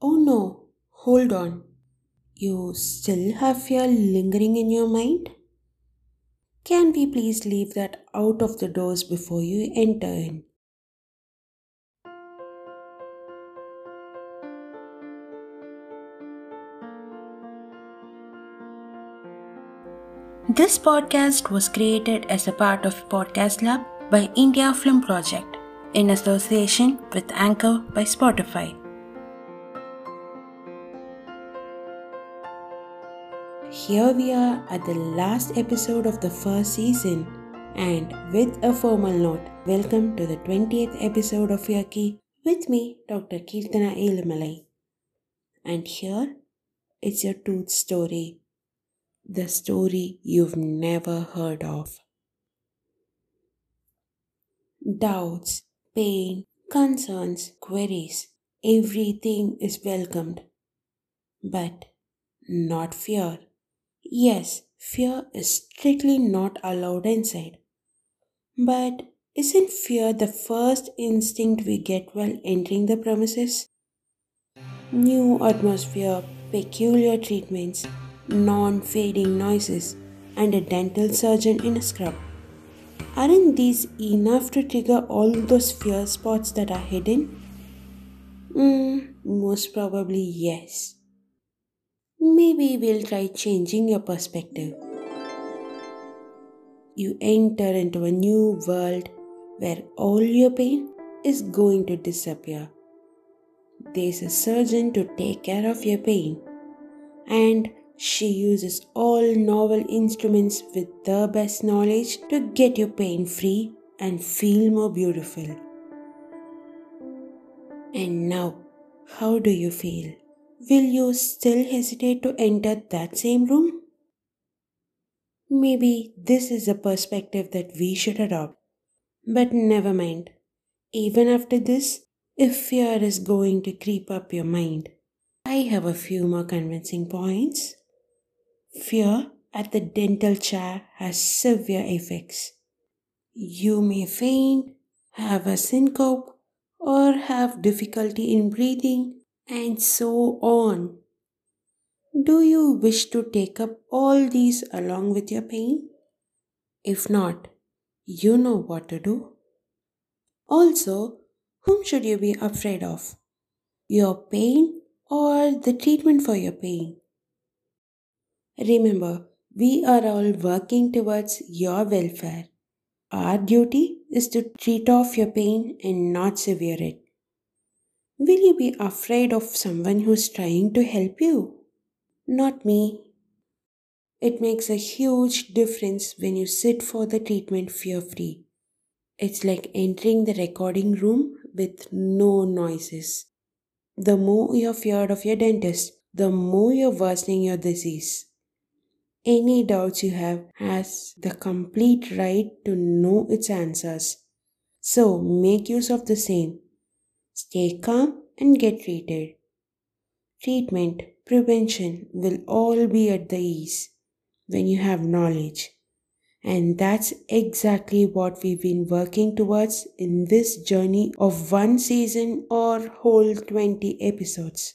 Oh no, hold on. You still have fear lingering in your mind? Can we please leave that out of the doors before you enter in? This podcast was created as a part of Podcast Lab by India Film Project in association with Anchor by Spotify. Here we are at the last episode of the first season, and with a formal note, welcome to the 20th episode of Yaki with me, Dr. Kirtana Elamalai. And here, it's your tooth story the story you've never heard of. Doubts, pain, concerns, queries, everything is welcomed. But not fear. Yes, fear is strictly not allowed inside. But isn't fear the first instinct we get while entering the premises? New atmosphere, peculiar treatments, non fading noises, and a dental surgeon in a scrub. Aren't these enough to trigger all those fear spots that are hidden? Mm, most probably yes. Maybe we'll try changing your perspective. You enter into a new world where all your pain is going to disappear. There's a surgeon to take care of your pain, and she uses all novel instruments with the best knowledge to get you pain free and feel more beautiful. And now, how do you feel? Will you still hesitate to enter that same room? Maybe this is a perspective that we should adopt. But never mind. Even after this, if fear is going to creep up your mind, I have a few more convincing points. Fear at the dental chair has severe effects. You may faint, have a syncope, or have difficulty in breathing, and so on. Do you wish to take up all these along with your pain? If not, you know what to do. Also, whom should you be afraid of? Your pain or the treatment for your pain? Remember, we are all working towards your welfare. Our duty is to treat off your pain and not severe it. Will you be afraid of someone who's trying to help you? Not me. It makes a huge difference when you sit for the treatment fear free. It's like entering the recording room with no noises. The more you're feared of your dentist, the more you're worsening your disease. Any doubts you have has the complete right to know its answers. So make use of the same. Stay calm and get treated. Treatment, prevention will all be at the ease when you have knowledge. And that's exactly what we've been working towards in this journey of one season or whole 20 episodes.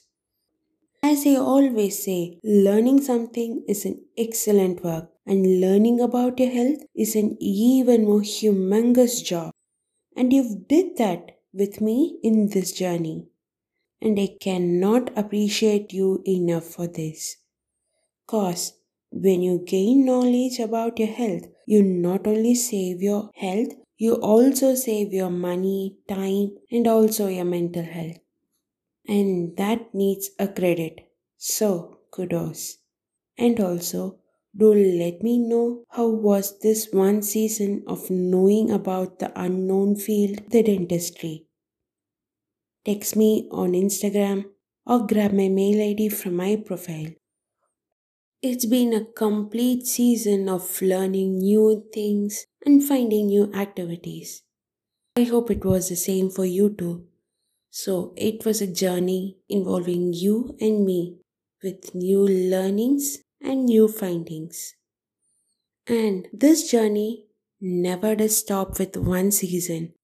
As I always say, learning something is an excellent work, and learning about your health is an even more humongous job. And you've did that with me in this journey. And I cannot appreciate you enough for this. Cause when you gain knowledge about your health, you not only save your health, you also save your money, time, and also your mental health and that needs a credit. So, kudos. And also, do let me know how was this one season of knowing about the unknown field, the dentistry. Text me on Instagram or grab my mail ID from my profile. It's been a complete season of learning new things and finding new activities. I hope it was the same for you too. So it was a journey involving you and me with new learnings and new findings. And this journey never does stop with one season.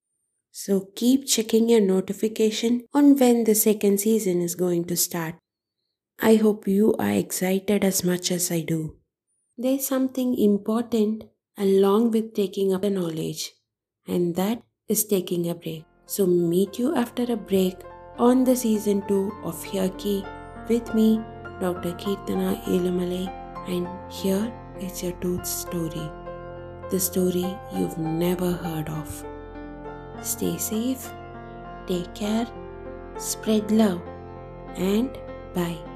So keep checking your notification on when the second season is going to start. I hope you are excited as much as I do. There's something important along with taking up the knowledge, and that is taking a break. So meet you after a break on the season 2 of Hyaki with me, Dr. Kirtana Elamale, and here is your tooth story. The story you've never heard of. Stay safe, take care, spread love, and bye.